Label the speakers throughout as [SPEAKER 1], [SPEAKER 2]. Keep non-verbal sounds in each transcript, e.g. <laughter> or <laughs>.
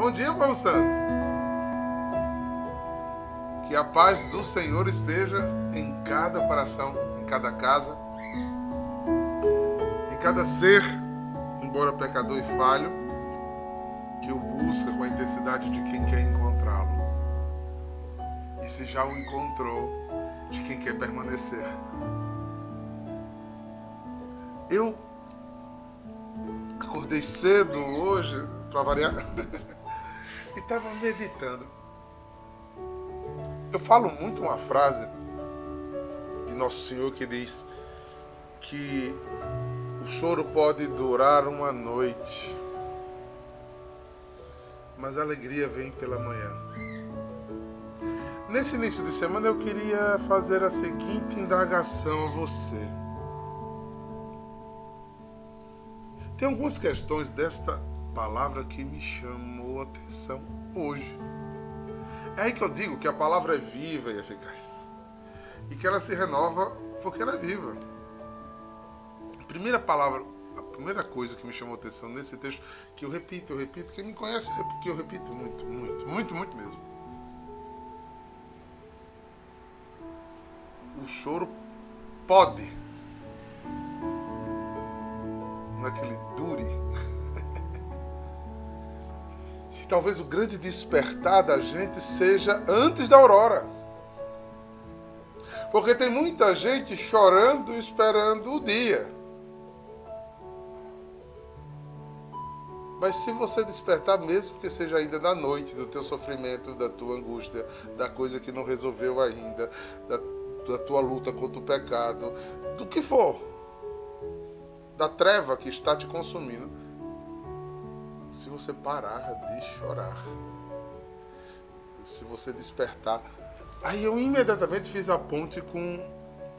[SPEAKER 1] Bom dia, povo santo. Que a paz do Senhor esteja em cada coração, em cada casa, em cada ser, embora pecador e falho, que o busca com a intensidade de quem quer encontrá-lo. E se já o encontrou, de quem quer permanecer. Eu acordei cedo hoje, para variar. <laughs> e estava meditando. Eu falo muito uma frase de Nosso Senhor que diz que o choro pode durar uma noite, mas a alegria vem pela manhã. Nesse início de semana eu queria fazer a seguinte indagação a você. Tem algumas questões desta palavra que me chamou a atenção hoje. É aí que eu digo que a palavra é viva e eficaz. E que ela se renova porque ela é viva. A primeira palavra, a primeira coisa que me chamou a atenção nesse texto, que eu repito, eu repito, quem me conhece é porque eu repito muito, muito, muito, muito mesmo. O choro pode, naquele dure, <laughs> talvez o grande despertar da gente seja antes da aurora. Porque tem muita gente chorando esperando o dia. Mas se você despertar, mesmo que seja ainda na noite, do teu sofrimento, da tua angústia, da coisa que não resolveu ainda, da, da tua luta contra o pecado, do que for, da treva que está te consumindo, se você parar de chorar, se você despertar. Aí eu imediatamente fiz a ponte com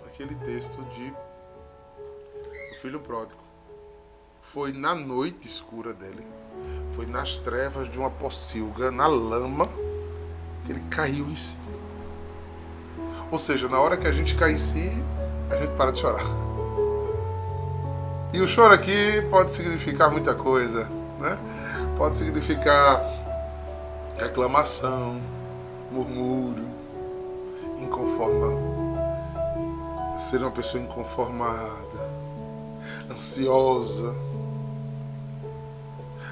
[SPEAKER 1] aquele texto de O Filho Pródigo. Foi na noite escura dele, foi nas trevas de uma pocilga, na lama, que ele caiu em si. Ou seja, na hora que a gente cai em si, a gente para de chorar. E o choro aqui pode significar muita coisa, né? Pode significar reclamação, murmúrio, inconformado, ser uma pessoa inconformada, ansiosa,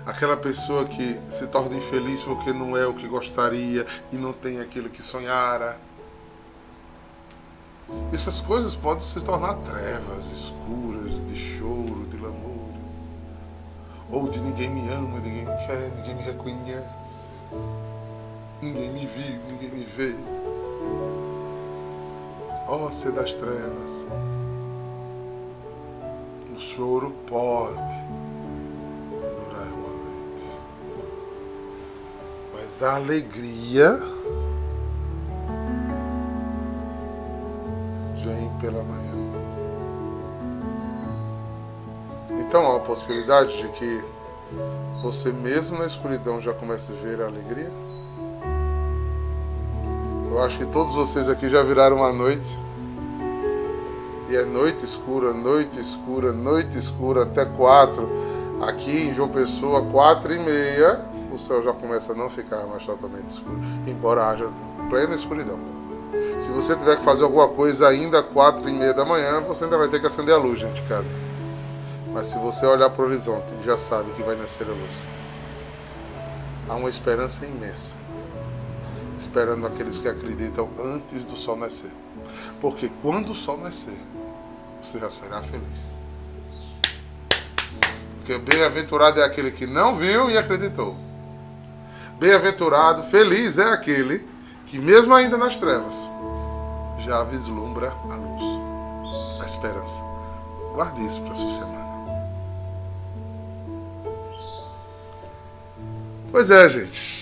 [SPEAKER 1] aquela pessoa que se torna infeliz porque não é o que gostaria e não tem aquilo que sonhara. Essas coisas podem se tornar trevas escuras de choro, de lamúrio ou de ninguém me ama, ninguém me quer, ninguém me reconhece, ninguém me viu, ninguém me vê. Ó oh, ser das trevas, o choro pode durar uma noite, mas a alegria vem pela manhã. Então há a possibilidade de que você mesmo na escuridão já comece a ver a alegria? Eu acho que todos vocês aqui já viraram a noite. E é noite escura, noite escura, noite escura até quatro. Aqui em João Pessoa, quatro e meia, o céu já começa a não ficar mais totalmente escuro, embora haja plena escuridão. Se você tiver que fazer alguma coisa ainda quatro e meia da manhã, você ainda vai ter que acender a luz dentro de casa. Mas se você olhar para o horizonte, já sabe que vai nascer a luz. Há uma esperança imensa, esperando aqueles que acreditam antes do sol nascer. Porque quando o sol nascer, você já será feliz. Porque bem-aventurado é aquele que não viu e acreditou. Bem-aventurado, feliz é aquele que, mesmo ainda nas trevas, já vislumbra a luz, a esperança. Guarde isso para a sua semana. Pois é, gente.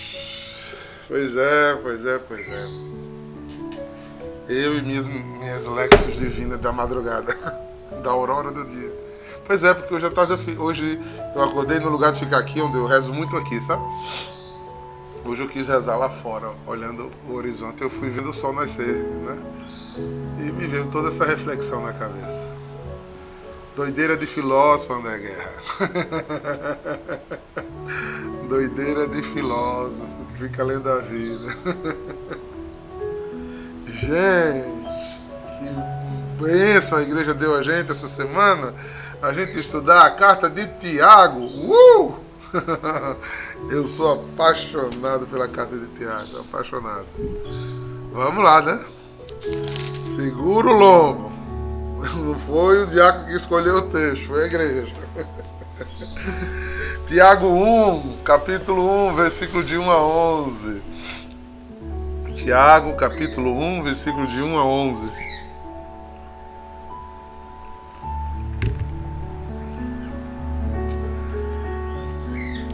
[SPEAKER 1] Pois é, pois é, pois é. Eu e minhas, minhas Lexus divinas da madrugada, <laughs> da aurora do dia. Pois é, porque hoje eu, tava, hoje eu acordei no lugar de ficar aqui, onde eu rezo muito aqui, sabe? Hoje eu quis rezar lá fora, olhando o horizonte. Eu fui vendo o sol nascer, né? E me veio toda essa reflexão na cabeça. Doideira de filósofo, André Guerra. <laughs> Doideira de filósofo que fica lendo a vida. <laughs> Gente, que bênção a igreja deu a gente essa semana. A gente estudar a carta de Tiago. Uh! <laughs> Eu sou apaixonado pela carta de Tiago, apaixonado. Vamos lá, né? Segura o lombo. <laughs> Não foi o diácono que escolheu o texto, foi a igreja. Tiago 1, capítulo 1, versículo de 1 a 11. Tiago, capítulo 1, versículo de 1 a 11.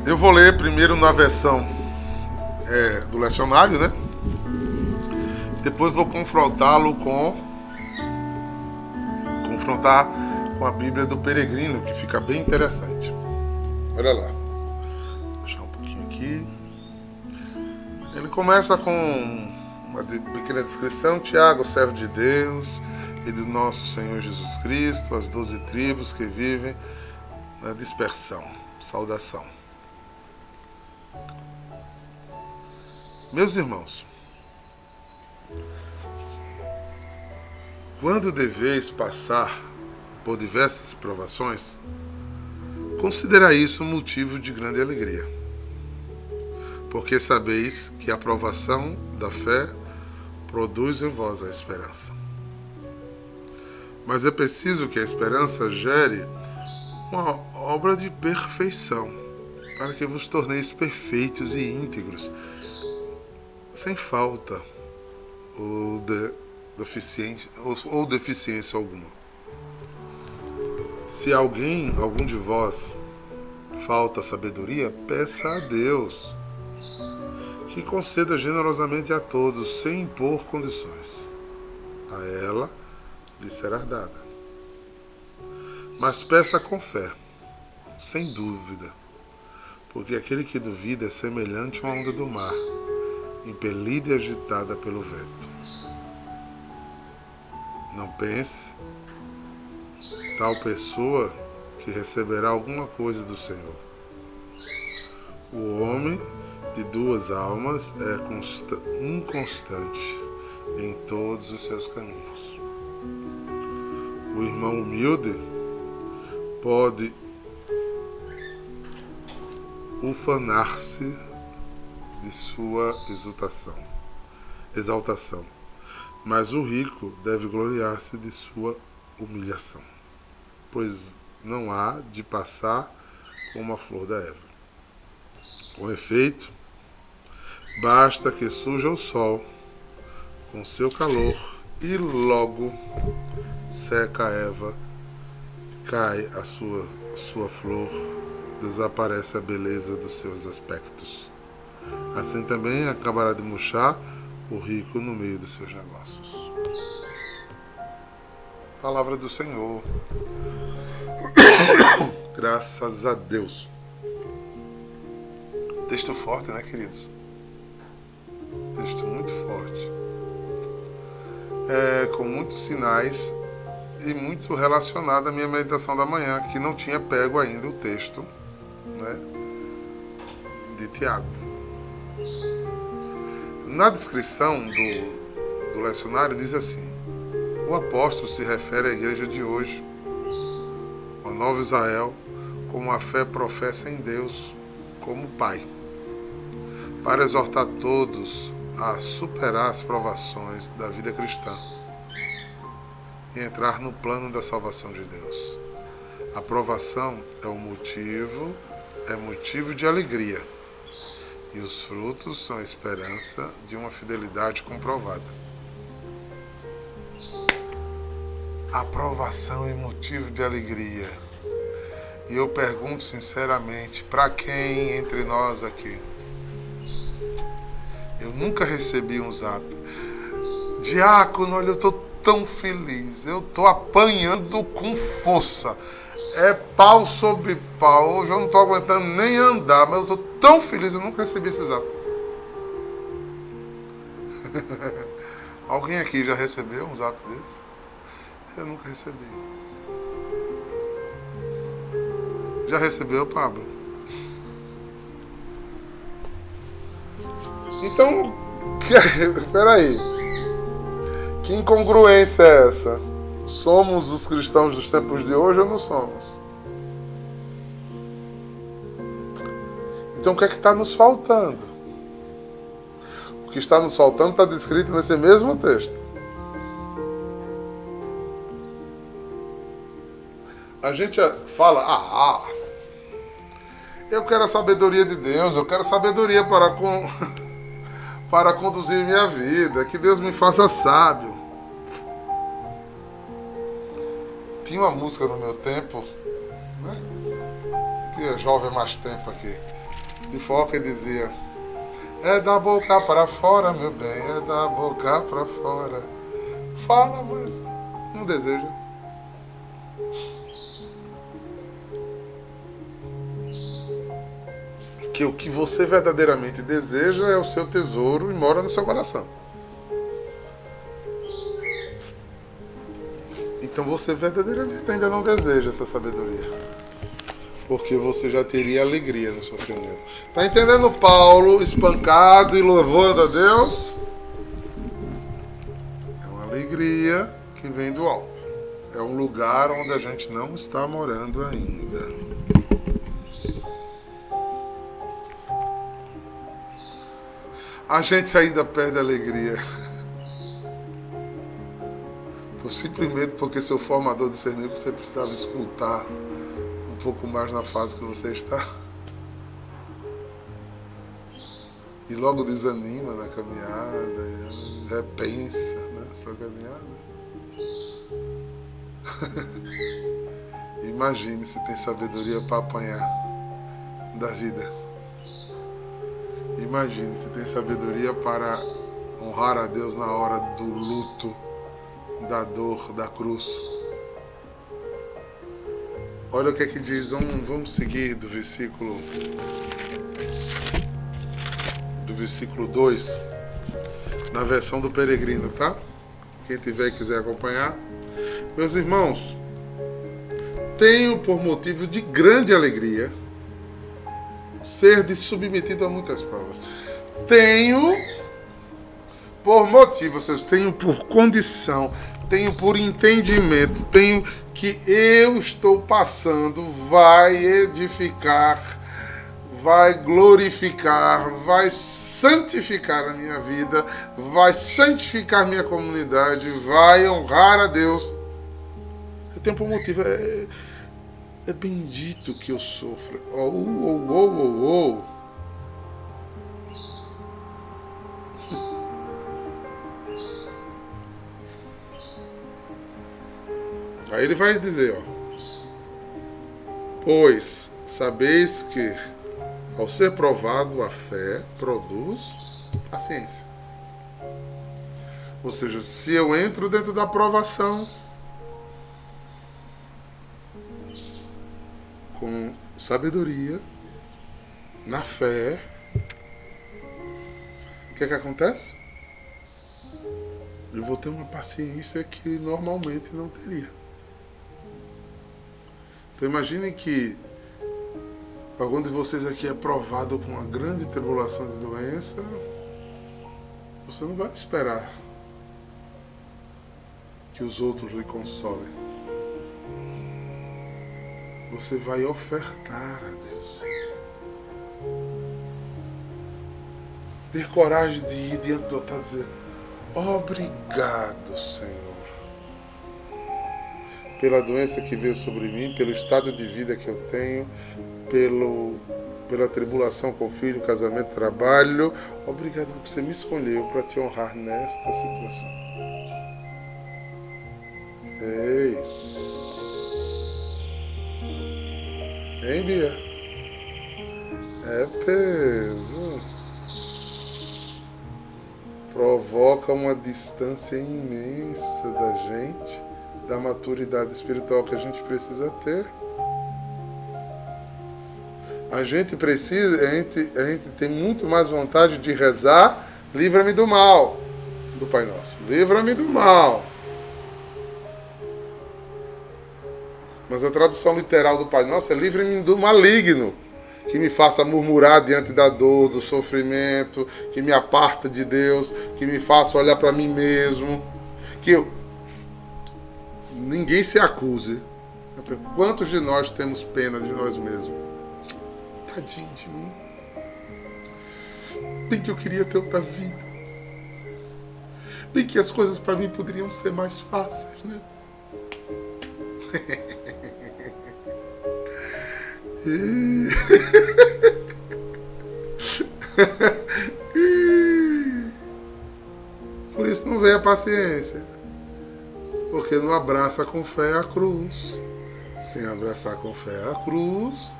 [SPEAKER 1] Eu vou ler primeiro na versão é, do lecionário, né? Depois vou confrontá-lo com confrontar com a Bíblia do Peregrino, que fica bem interessante. Olha lá. Vou deixar um pouquinho aqui. Ele começa com uma pequena descrição. Tiago, servo de Deus e do nosso Senhor Jesus Cristo, as doze tribos que vivem na dispersão. Saudação. Meus irmãos, quando deveis passar por diversas provações, considera isso motivo de grande alegria, porque sabeis que a provação da fé produz em vós a esperança. Mas é preciso que a esperança gere uma obra de perfeição, para que vos torneis perfeitos e íntegros sem falta ou, de, deficiência, ou, ou deficiência alguma. Se alguém, algum de vós, falta sabedoria, peça a Deus, que conceda generosamente a todos, sem impor condições. A ela lhe será dada. Mas peça com fé, sem dúvida, porque aquele que duvida é semelhante a uma onda do mar impelida e agitada pelo vento. Não pense tal pessoa que receberá alguma coisa do Senhor. O homem de duas almas é inconstante em todos os seus caminhos. O irmão humilde pode ufanar-se de sua exultação, exaltação, mas o rico deve gloriar-se de sua humilhação, pois não há de passar como a flor da Eva. Com efeito, basta que surja o sol com seu calor e logo seca a Eva, cai a sua, a sua flor, desaparece a beleza dos seus aspectos. Assim também acabará de murchar o rico no meio dos seus negócios. Palavra do Senhor. Graças a Deus. Texto forte, né, queridos? Texto muito forte. É, com muitos sinais e muito relacionado à minha meditação da manhã, que não tinha pego ainda o texto né, de Tiago. Na descrição do, do lecionário diz assim: o apóstolo se refere à igreja de hoje, Nova Israel, como a fé professa em Deus como Pai, para exortar todos a superar as provações da vida cristã e entrar no plano da salvação de Deus. A provação é o motivo, é motivo de alegria e os frutos são a esperança de uma fidelidade comprovada. Aprovação é motivo de alegria. E eu pergunto sinceramente, para quem entre nós aqui? Eu nunca recebi um zap. Diácono, olha, eu estou tão feliz. Eu estou apanhando com força é pau sobre pau. Hoje eu não estou aguentando nem andar, mas eu estou tão feliz, eu nunca recebi esse zap. <laughs> Alguém aqui já recebeu um zap desse? Eu nunca recebi. Já recebeu, Pablo? Então, <laughs> peraí. Que incongruência é essa? Somos os cristãos dos tempos de hoje ou não somos? Então o que é que está nos faltando? O que está nos faltando está descrito nesse mesmo texto. A gente fala, ah, eu quero a sabedoria de Deus, eu quero sabedoria para, com, <laughs> para conduzir minha vida, que Deus me faça sábio. Tinha uma música no meu tempo, né? que é jovem mais tempo aqui de foca e dizia: É da boca para fora, meu bem, é da boca para fora. Fala, mas não deseja. Que o que você verdadeiramente deseja é o seu tesouro e mora no seu coração. Então você verdadeiramente ainda não deseja essa sabedoria porque você já teria alegria no sofrimento. Tá entendendo Paulo espancado e louvando a Deus? É uma alegria que vem do alto. É um lugar onde a gente não está morando ainda. A gente ainda perde a alegria. Por simplesmente porque seu formador discerniu que você precisava escutar pouco mais na fase que você está. E logo desanima na caminhada, repensa né, sua caminhada. <laughs> Imagine se tem sabedoria para apanhar da vida. Imagine se tem sabedoria para honrar a Deus na hora do luto, da dor, da cruz. Olha o que é que diz, vamos, vamos seguir do versículo do versículo 2, na versão do peregrino, tá? Quem tiver e quiser acompanhar. Meus irmãos, tenho por motivo de grande alegria ser submetido a muitas provas. Tenho por motivo, vocês tenho por condição, tenho por entendimento, tenho que eu estou passando vai edificar, vai glorificar, vai santificar a minha vida, vai santificar minha comunidade, vai honrar a Deus. Eu tenho por motivo, é, é bendito que eu sofra. Oh, oh, oh, oh, oh. Aí ele vai dizer, ó. Pois sabeis que ao ser provado a fé produz paciência. Ou seja, se eu entro dentro da provação com sabedoria, na fé, o que é que acontece? Eu vou ter uma paciência que normalmente não teria. Então imagine que algum de vocês aqui é provado com uma grande tribulação de doença, você não vai esperar que os outros lhe consolem. Você vai ofertar a Deus. Ter coragem de ir diante do altar e dizer: Obrigado, Senhor pela doença que veio sobre mim, pelo estado de vida que eu tenho, pelo, pela tribulação com o filho, casamento, trabalho. Obrigado porque você me escolheu para te honrar nesta situação. Ei. Hein, Bia? É peso. Provoca uma distância imensa da gente da maturidade espiritual que a gente precisa ter. A gente precisa, a gente, a gente tem muito mais vontade de rezar, livra-me do mal, do Pai Nosso. Livra-me do mal. Mas a tradução literal do Pai Nosso é livre-me do maligno, que me faça murmurar diante da dor, do sofrimento, que me aparta de Deus, que me faça olhar para mim mesmo, que eu ninguém se acuse. Quantos de nós temos pena de nós mesmos? Tadinho de mim. Bem que eu queria ter outra vida. Bem que as coisas para mim poderiam ser mais fáceis, né? <laughs> <laughs> Por isso não vem a paciência. Porque não abraça com fé a cruz. Sem abraçar com fé a cruz,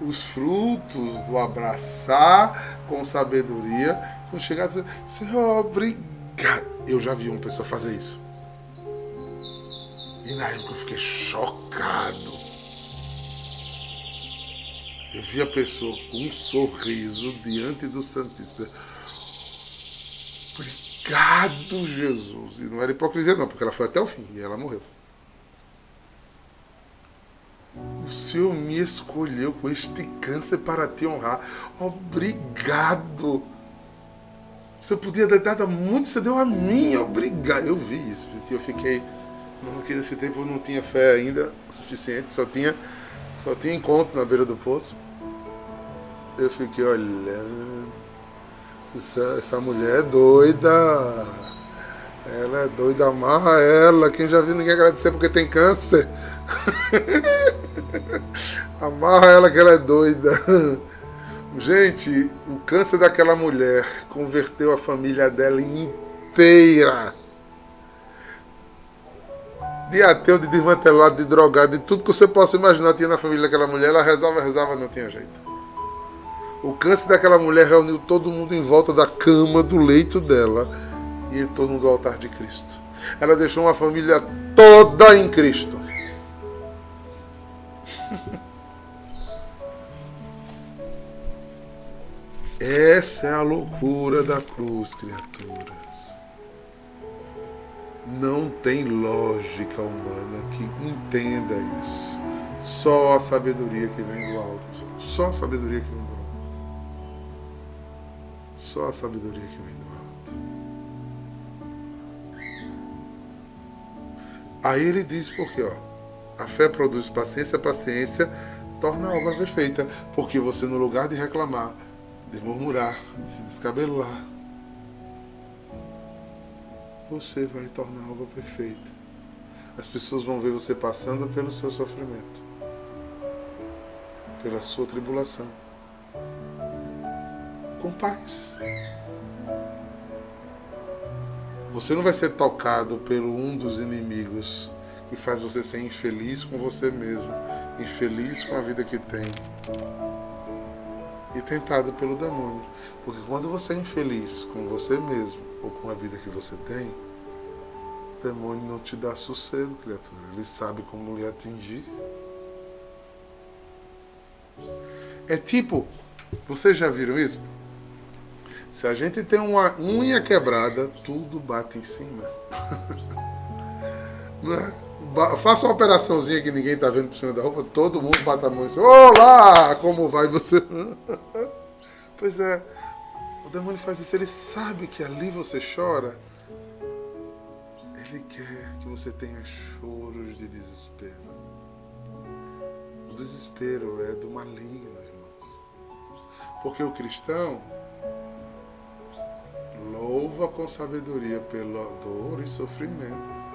[SPEAKER 1] os frutos do abraçar com sabedoria, com chegar dizer, Senhor, obrigado. Eu já vi uma pessoa fazer isso. E na época eu fiquei chocado. Eu vi a pessoa com um sorriso diante do Santíssimo. Obrigado, Jesus. E não era hipocrisia, não, porque ela foi até o fim e ela morreu. O Senhor me escolheu com este câncer para te honrar. Obrigado. Você podia ter dado muito, você deu a mim. Obrigado. Eu vi isso, gente. Eu fiquei. Porque nesse tempo eu não tinha fé ainda suficiente, só tinha, só tinha encontro na beira do poço. Eu fiquei olhando. Essa, essa mulher é doida. Ela é doida, amarra ela. Quem já viu ninguém agradecer porque tem câncer. <laughs> Amarra ela que ela é doida. Gente, o câncer daquela mulher converteu a família dela inteira. De ateu, de desmantelado, de drogado, de tudo que você possa imaginar tinha na família daquela mulher. Ela rezava, rezava, não tinha jeito. O câncer daquela mulher reuniu todo mundo em volta da cama, do leito dela e em torno do altar de Cristo. Ela deixou uma família toda em Cristo. <laughs> Essa é a loucura da cruz, criaturas. Não tem lógica humana que entenda isso. Só a sabedoria que vem do alto. Só a sabedoria que vem do alto. Só a sabedoria que vem do alto. Aí ele diz porque, ó, a fé produz paciência, a paciência torna a obra perfeita, porque você no lugar de reclamar, de murmurar, de se descabelar, você vai tornar a obra perfeita. As pessoas vão ver você passando pelo seu sofrimento, pela sua tribulação, com paz. Você não vai ser tocado pelo um dos inimigos que faz você ser infeliz com você mesmo, infeliz com a vida que tem e tentado pelo demônio. Porque quando você é infeliz com você mesmo ou com a vida que você tem, o demônio não te dá sossego, criatura. Ele sabe como lhe atingir. É tipo, vocês já viram isso? Se a gente tem uma unha quebrada, tudo bate em cima. <laughs> Não é? Faça uma operaçãozinha que ninguém tá vendo por cima da roupa, todo mundo bate a mão e diz, Olá, como vai você? <laughs> pois é, demônio faz isso, ele sabe que ali você chora. Ele quer que você tenha choros de desespero. O desespero é do maligno, irmãos. Porque o cristão louva com sabedoria pela dor e sofrimento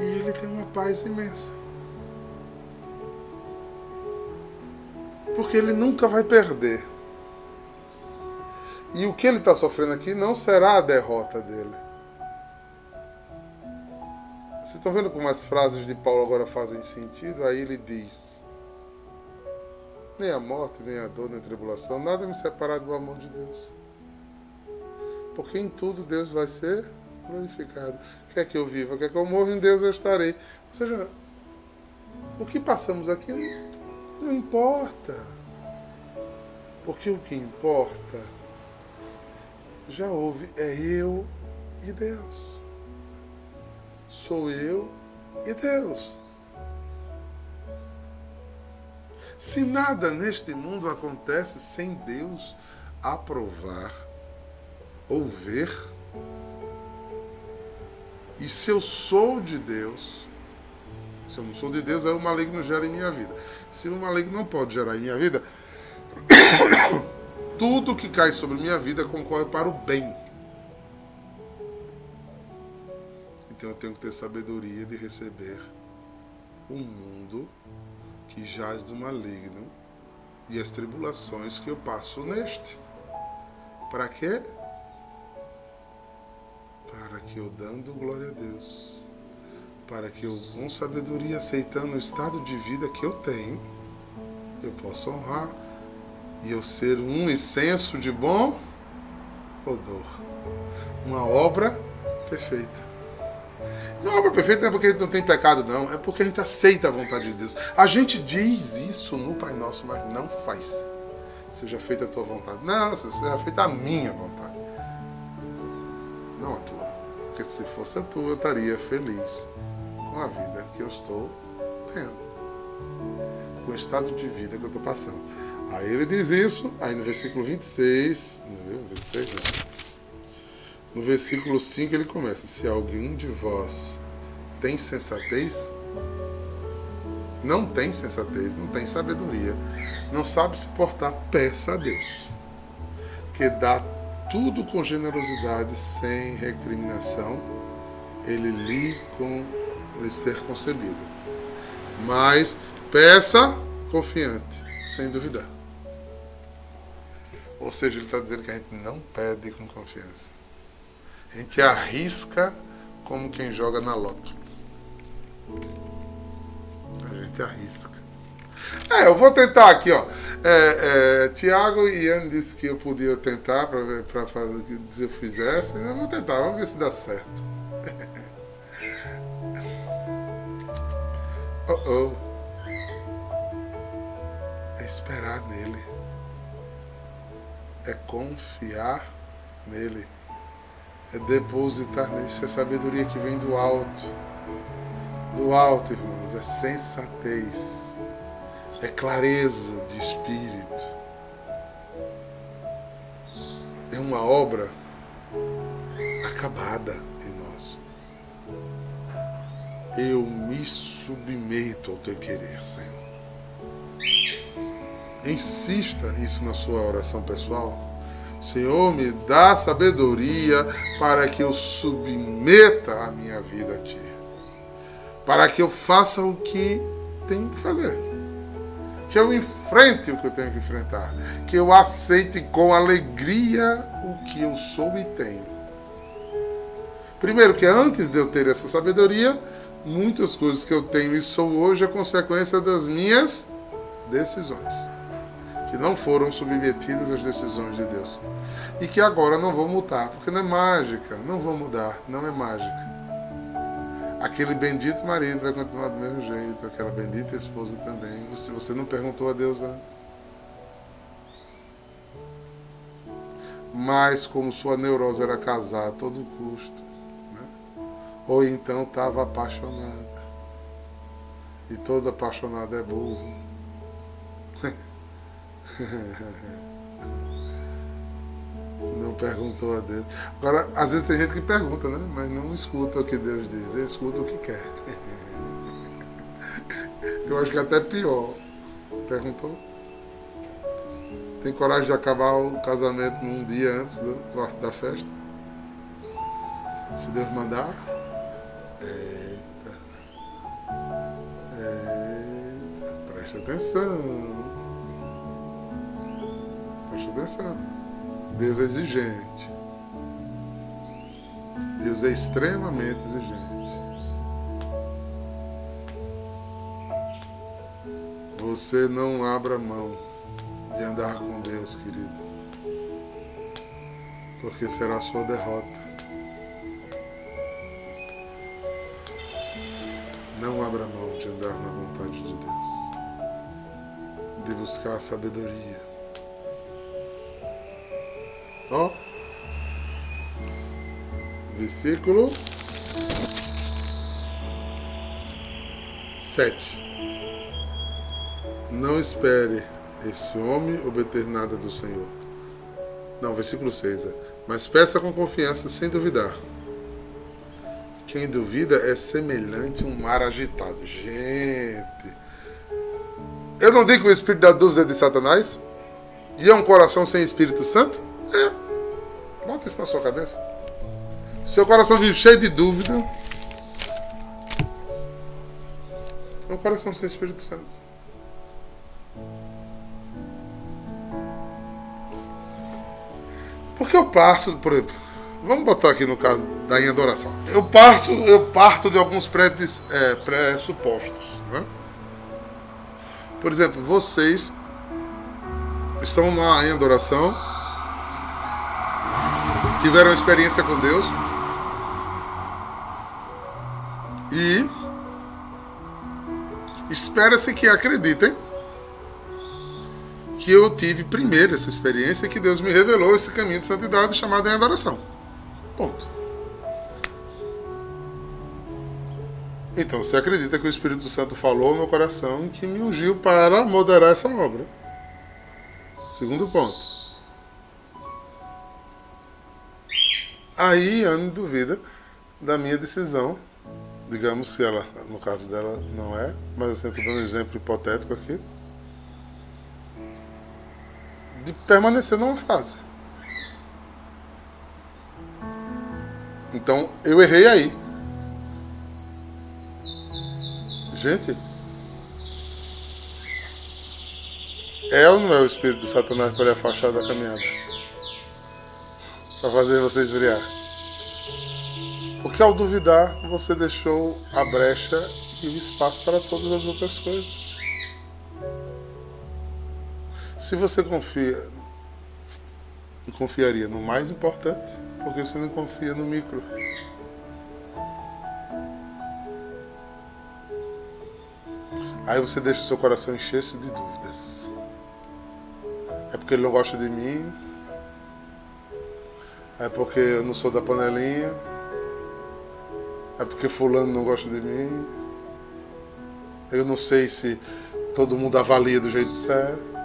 [SPEAKER 1] e ele tem uma paz imensa. Porque ele nunca vai perder. E o que ele está sofrendo aqui não será a derrota dele. Vocês estão vendo como as frases de Paulo agora fazem sentido? Aí ele diz: Nem a morte, nem a dor, nem a tribulação, nada me separar do amor de Deus. Porque em tudo Deus vai ser glorificado. Quer que eu viva, quer que eu morra, em Deus eu estarei. Ou seja, o que passamos aqui não importa. Porque o que importa já houve, é eu e Deus. Sou eu e Deus. Se nada neste mundo acontece sem Deus aprovar ou ver, e se eu sou de Deus, se eu não sou de Deus, aí o maligno gera em minha vida. Se o maligno não pode gerar em minha vida, tudo que cai sobre minha vida concorre para o bem. Então eu tenho que ter sabedoria de receber um mundo que jaz do maligno e as tribulações que eu passo neste. Para quê? Para que eu dando glória a Deus, para que eu com sabedoria aceitando o estado de vida que eu tenho, eu possa honrar e eu ser um incenso de bom odor, uma obra perfeita. Não, a obra perfeita não é porque a gente não tem pecado, não. É porque a gente aceita a vontade de Deus. A gente diz isso no Pai Nosso, mas não faz. Seja feita a tua vontade. Não, seja feita a minha vontade. Não a tua. Porque se fosse a tua, eu estaria feliz com a vida que eu estou tendo. Com o estado de vida que eu estou passando. Aí ele diz isso, aí no versículo 26, no 26, não. No versículo 5 ele começa: Se alguém de vós tem sensatez, não tem sensatez, não tem sabedoria, não sabe se portar, peça a Deus, que dá tudo com generosidade, sem recriminação, ele lhe com lhe ser concebida. Mas peça confiante, sem duvidar. Ou seja, ele está dizendo que a gente não pede com confiança. A gente arrisca como quem joga na loto. A gente arrisca. É, eu vou tentar aqui, ó. É, é, Tiago e Ian disse que eu podia tentar para fazer se eu fizesse. Eu vou tentar, vamos ver se dá certo. <laughs> oh, oh. É esperar nele. É confiar nele é depositar nisso a sabedoria que vem do alto. Do alto, irmãos, é sensatez, é clareza de espírito. É uma obra acabada em nós. Eu me submeto ao teu querer, Senhor. Insista isso na sua oração pessoal. Senhor, me dá sabedoria para que eu submeta a minha vida a Ti. Para que eu faça o que tenho que fazer. Que eu enfrente o que eu tenho que enfrentar. Que eu aceite com alegria o que eu sou e tenho. Primeiro, que antes de eu ter essa sabedoria, muitas coisas que eu tenho e sou hoje é consequência das minhas decisões que não foram submetidas às decisões de Deus e que agora não vão mudar, porque não é mágica, não vão mudar, não é mágica. Aquele bendito marido vai continuar do mesmo jeito, aquela bendita esposa também, se você não perguntou a Deus antes. Mas como sua neurose era casar a todo custo, né? ou então estava apaixonada. E todo apaixonado é burro. Não perguntou a Deus. Agora, às vezes tem gente que pergunta, né? Mas não escuta o que Deus diz, ele escuta o que quer. <laughs> Eu acho que é até pior. Perguntou? Tem coragem de acabar o casamento num dia antes do, da festa? Se Deus mandar? Eita. Eita. Presta atenção. Atenção. Deus é exigente. Deus é extremamente exigente. Você não abra mão de andar com Deus, querido, porque será a sua derrota. Não abra mão de andar na vontade de Deus, de buscar a sabedoria Versículo 7. Não espere esse homem obter nada do Senhor. Não, versículo 6. É. Mas peça com confiança, sem duvidar. Quem duvida é semelhante a um mar agitado. Gente. Eu não digo que o espírito da dúvida é de Satanás? E é um coração sem Espírito Santo? É. Bota isso na sua cabeça. Seu coração vive cheio de dúvida. É um coração sem Espírito Santo. Porque eu passo, por exemplo, vamos botar aqui no caso da em adoração. Eu passo, eu parto de alguns é, pressupostos. Né? Por exemplo, vocês estão lá em adoração, tiveram experiência com Deus e espera-se que acreditem que eu tive primeiro essa experiência que Deus me revelou esse caminho de santidade chamado em adoração. Ponto. Então, você acredita que o Espírito Santo falou no meu coração que me ungiu para moderar essa obra. Segundo ponto. Aí, Anne duvida da minha decisão. Digamos que ela, no caso dela, não é, mas assim, estou dando um exemplo hipotético aqui de permanecer numa fase. Então eu errei aí. Gente, é ou não é o espírito do Satanás para lhe afastar da caminhada? Para fazer você desviar? Porque ao duvidar, você deixou a brecha e o espaço para todas as outras coisas. Se você confia e confiaria no mais importante, porque você não confia no micro. Aí você deixa o seu coração encher-se de dúvidas. É porque ele não gosta de mim. É porque eu não sou da panelinha. É porque fulano não gosta de mim. Eu não sei se todo mundo avalia do jeito certo.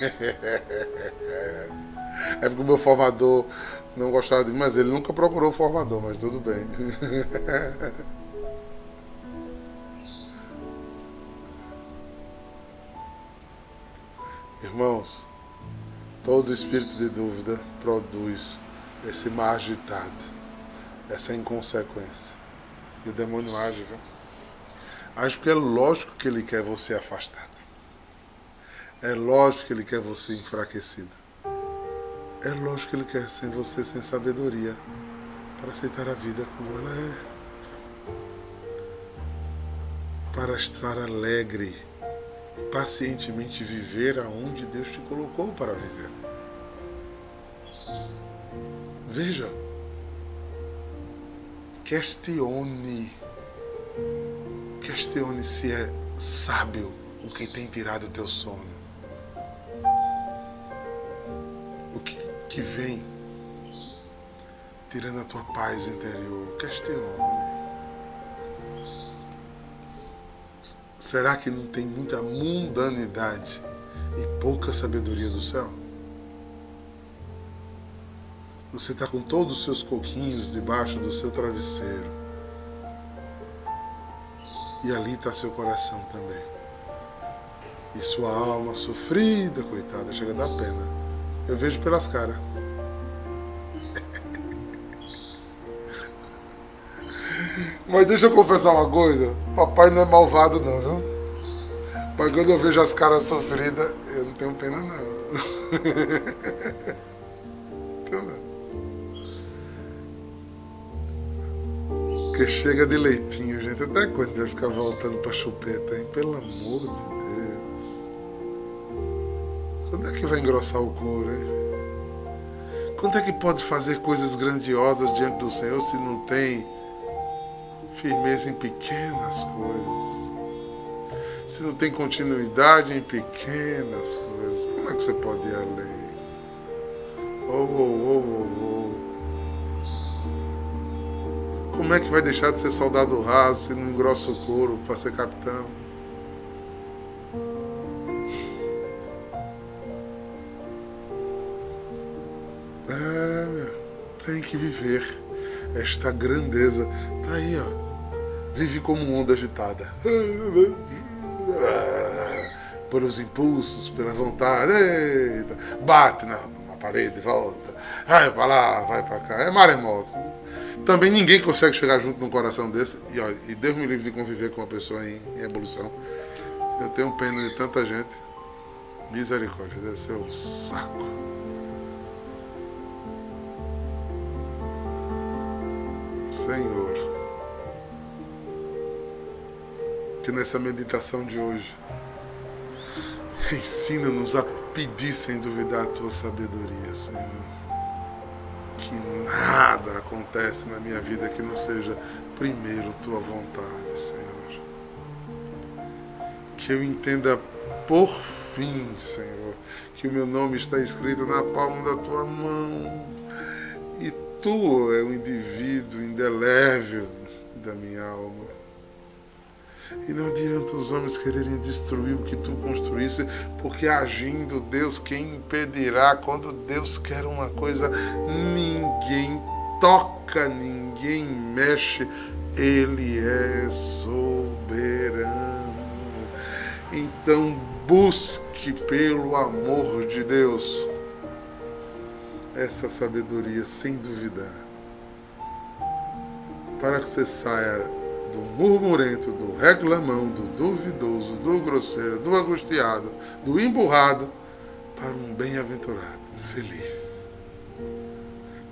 [SPEAKER 1] <laughs> É porque o meu formador não gostava de mim, mas ele nunca procurou formador, mas tudo bem. <laughs> Irmãos, todo espírito de dúvida produz esse mar agitado, essa inconsequência. E o demônio age, viu? Age porque é lógico que ele quer você afastado. É lógico que ele quer você enfraquecido. É lógico que ele quer sem você sem sabedoria para aceitar a vida como ela é. Para estar alegre e pacientemente viver aonde Deus te colocou para viver. Veja, questione, questione se é sábio o que tem tirado o teu sono. que vem tirando a tua paz interior. Questione. Será que não tem muita mundanidade e pouca sabedoria do céu? Você está com todos os seus coquinhos debaixo do seu travesseiro. E ali está seu coração também. E sua alma sofrida, coitada, chega a dar pena. Eu vejo pelas caras. <laughs> Mas deixa eu confessar uma coisa. Papai não é malvado não, viu? Mas quando eu vejo as caras sofridas, eu não tenho pena não. <laughs> chega de leitinho, gente. Até quando vai ficar voltando pra chupeta, hein? Pelo amor de Deus. Quando é que vai engrossar o couro, hein? Quando é que pode fazer coisas grandiosas diante do Senhor se não tem firmeza em pequenas coisas? Se não tem continuidade em pequenas coisas, como é que você pode ir além? Oh, oh, oh, oh, oh. Como é que vai deixar de ser soldado raso se não engrossa o couro para ser capitão? É, tem que viver esta grandeza. Tá aí, ó. Vive como onda agitada. <laughs> Pelos impulsos, pela vontade. Eita. Bate na, na parede, volta. Vai para lá, vai para cá. É maremoto. Também ninguém consegue chegar junto num coração desse. E, ó, e Deus me livre de conviver com uma pessoa em, em evolução. Eu tenho pena de tanta gente. Misericórdia, deve ser um saco. Senhor, que nessa meditação de hoje, ensina-nos a pedir sem duvidar a tua sabedoria, Senhor. Que nada acontece na minha vida que não seja primeiro tua vontade, Senhor. Que eu entenda por fim, Senhor, que o meu nome está escrito na palma da tua mão e tu é o indivíduo indelével da minha alma. E não adianta os homens quererem destruir o que tu construísse, porque agindo Deus, quem impedirá? Quando Deus quer uma coisa, ninguém toca, ninguém mexe, Ele é soberano. Então, Busque pelo amor de Deus essa sabedoria sem duvidar. Para que você saia do murmurento, do reclamão, do duvidoso, do grosseiro, do angustiado, do emburrado, para um bem-aventurado, um feliz.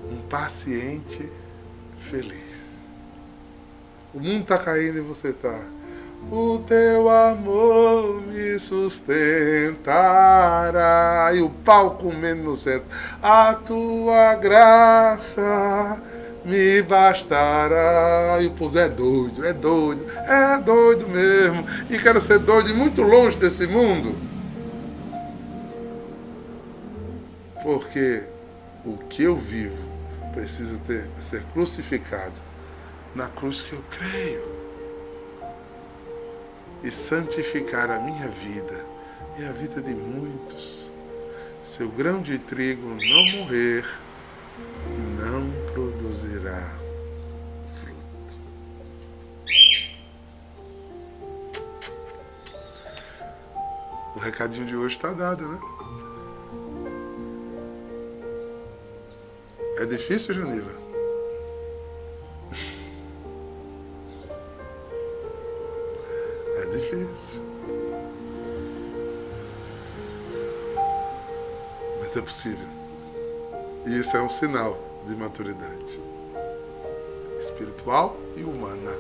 [SPEAKER 1] Um paciente feliz. O mundo está caindo e você está o teu amor me sustentará. E o pau comendo no centro. A tua graça me bastará. E o povo é doido, é doido, é doido mesmo. E quero ser doido muito longe desse mundo. Porque o que eu vivo precisa ter, ser crucificado na cruz que eu creio e santificar a minha vida e a vida de muitos. Se o grão de trigo não morrer, não produzirá fruto. O recadinho de hoje está dado, né? É difícil, Janiva? <laughs> difícil. Mas é possível. E isso é um sinal de maturidade espiritual e humana.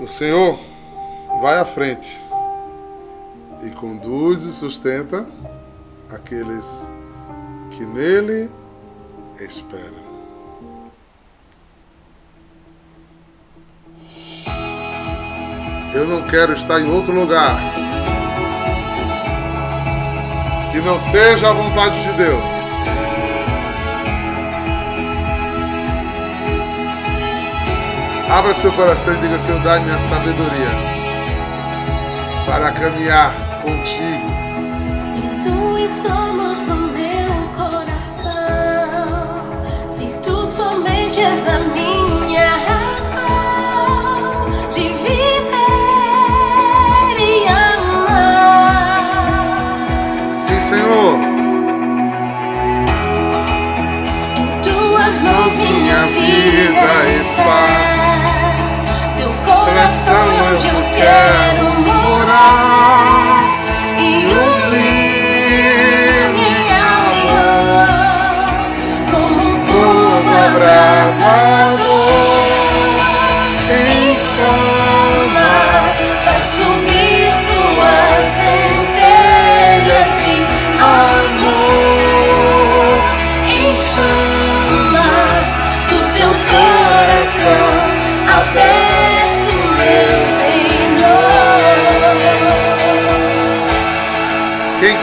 [SPEAKER 1] O Senhor vai à frente e conduz e sustenta aqueles que nele esperam. Eu não quero estar em outro lugar que não seja a vontade de Deus. Abra seu coração e diga: Senhor, dá-me a sabedoria para caminhar contigo.
[SPEAKER 2] Se tu inflamas o meu coração, se tu somente és a minha razão de
[SPEAKER 1] Senhor.
[SPEAKER 2] Em tuas mãos minha vida está. Teu coração é onde eu quero morar. E unir minha alma como um fogo abrasador.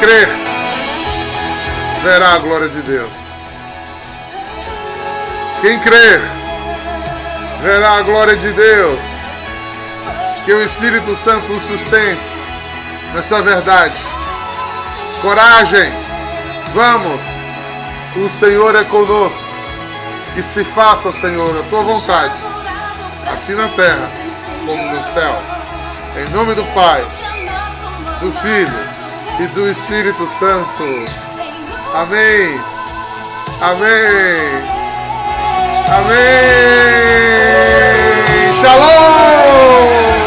[SPEAKER 1] Crer, verá a glória de Deus. Quem crer, verá a glória de Deus. Que o Espírito Santo o sustente nessa verdade. Coragem, Vamos, o Senhor é conosco. Que se faça, Senhor, a tua vontade, assim na terra como no céu. Em nome do Pai, do Filho e do Espírito Santo. Amém. Amém. Amém. Shalom.